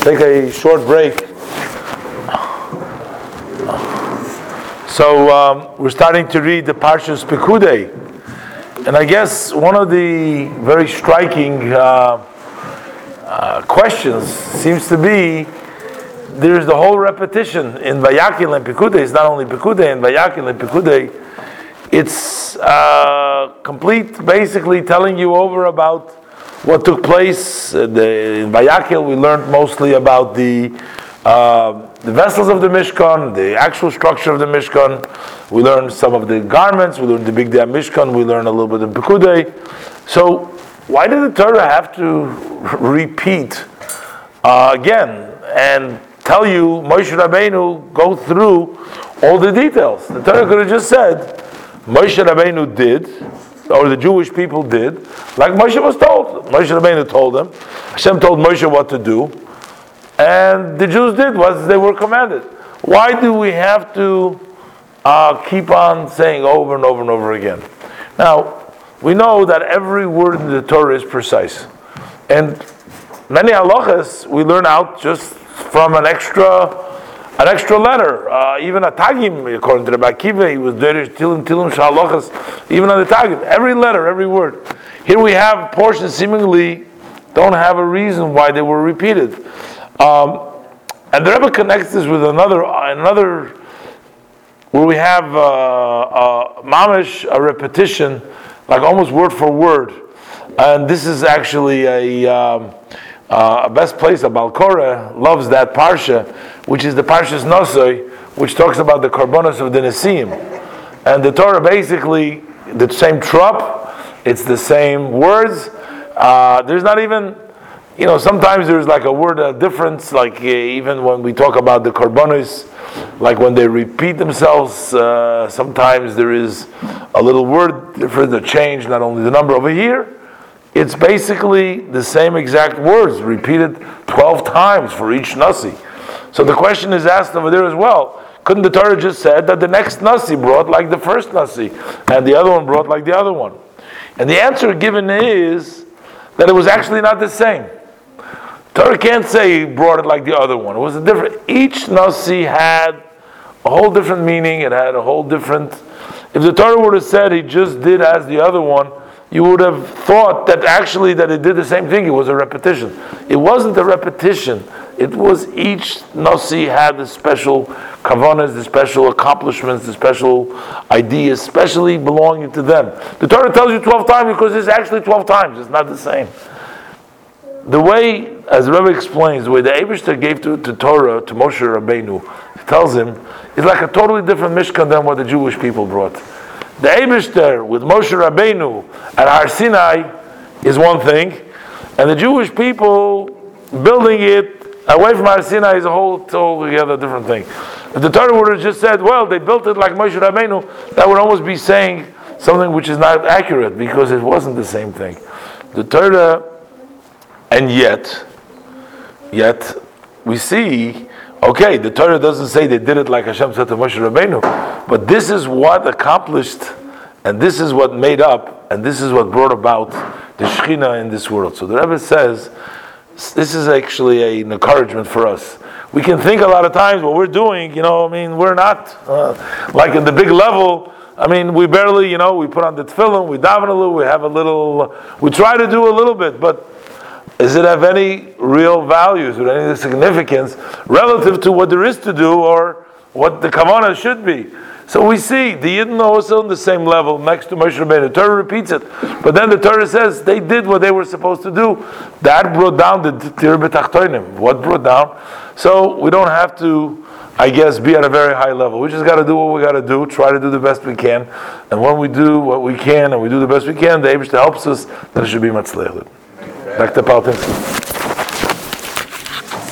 take a short break. So um, we're starting to read the Parshas Pekudei, and I guess one of the very striking uh, uh, questions seems to be there's the whole repetition in Vayakil and Pekudei. It's not only Pekudei and Vayakil and Pekudei. It's uh, complete, basically telling you over about what took place. Uh, the, in Vayakil, we learned mostly about the uh, the vessels of the Mishkan, the actual structure of the Mishkan. We learned some of the garments. We learned the Big Dam Mishkan. We learned a little bit of Pekudei. So, why did the Torah have to repeat uh, again and tell you Moshe Rabbeinu go through all the details? The Torah could have just said Moshe Rabbeinu did, or the Jewish people did, like Moshe was told. Moshe Rabbeinu told them. Hashem told Moshe what to do, and the Jews did what they were commanded. Why do we have to uh, keep on saying over and over and over again? Now, we know that every word in the Torah is precise, and many halachas we learn out just from an extra an extra letter. Uh, even a tagim, according to the Bakiva, he was derish tilei tilim shel halachos. Even on the tagim, every letter, every word. Here we have portions seemingly don't have a reason why they were repeated. Um, and the Rebbe connects this with another another where we have uh, uh, mamish a repetition, like almost word for word, and this is actually a. Um, uh, best place, a Baal Koreh loves that parsha, which is the Parshas Nosoi, which talks about the korbanos of the Nesiim. And the Torah basically, the same trop, it's the same words. Uh, there's not even, you know, sometimes there's like a word a difference, like uh, even when we talk about the korbanos, like when they repeat themselves, uh, sometimes there is a little word difference, a change, not only the number over here it's basically the same exact words repeated 12 times for each Nasi. So the question is asked over there as well. Couldn't the Torah just said that the next Nasi brought like the first Nasi and the other one brought like the other one? And the answer given is that it was actually not the same. Torah can't say he brought it like the other one. It was a different. Each Nasi had a whole different meaning. It had a whole different. If the Torah would have said he just did as the other one, you would have thought that actually that it did the same thing. It was a repetition. It wasn't a repetition. It was each nasi had the special kavanas, the special accomplishments, the special ideas, especially belonging to them. The Torah tells you twelve times because it's actually twelve times. It's not the same. The way, as the Rebbe explains, the way the Aibershter gave to, to Torah to Moshe Rabbeinu, he tells him, it's like a totally different Mishkan than what the Jewish people brought. The Aibershter with Moshe Rabbeinu at Har Sinai is one thing, and the Jewish people building it away from Har Sinai is a whole altogether different thing. If the Torah would have just said, well, they built it like Moshe Rabbeinu, that would almost be saying something which is not accurate because it wasn't the same thing. The Torah, and yet, yet we see Okay, the Torah doesn't say they did it like Hashem said to Moshe Rabbeinu, but this is what accomplished, and this is what made up, and this is what brought about the Shekhinah in this world. So the Rebbe says, this is actually an encouragement for us. We can think a lot of times what we're doing, you know, I mean, we're not uh, like in the big level. I mean, we barely, you know, we put on the tefillin, we daven a little, we have a little, we try to do a little bit, but does it have any real values or any significance relative to what there is to do or what the kavanah should be? So we see the Yidden also on the same level next to Moshe Rabbeinu. The Torah repeats it, but then the Torah says they did what they were supposed to do. That brought down the Dirah B'Tachtonim. What brought down? So we don't have to, I guess, be at a very high level. We just got to do what we got to do. Try to do the best we can, and when we do what we can and we do the best we can, the Abish helps us. Then it should be much. Dr. Paul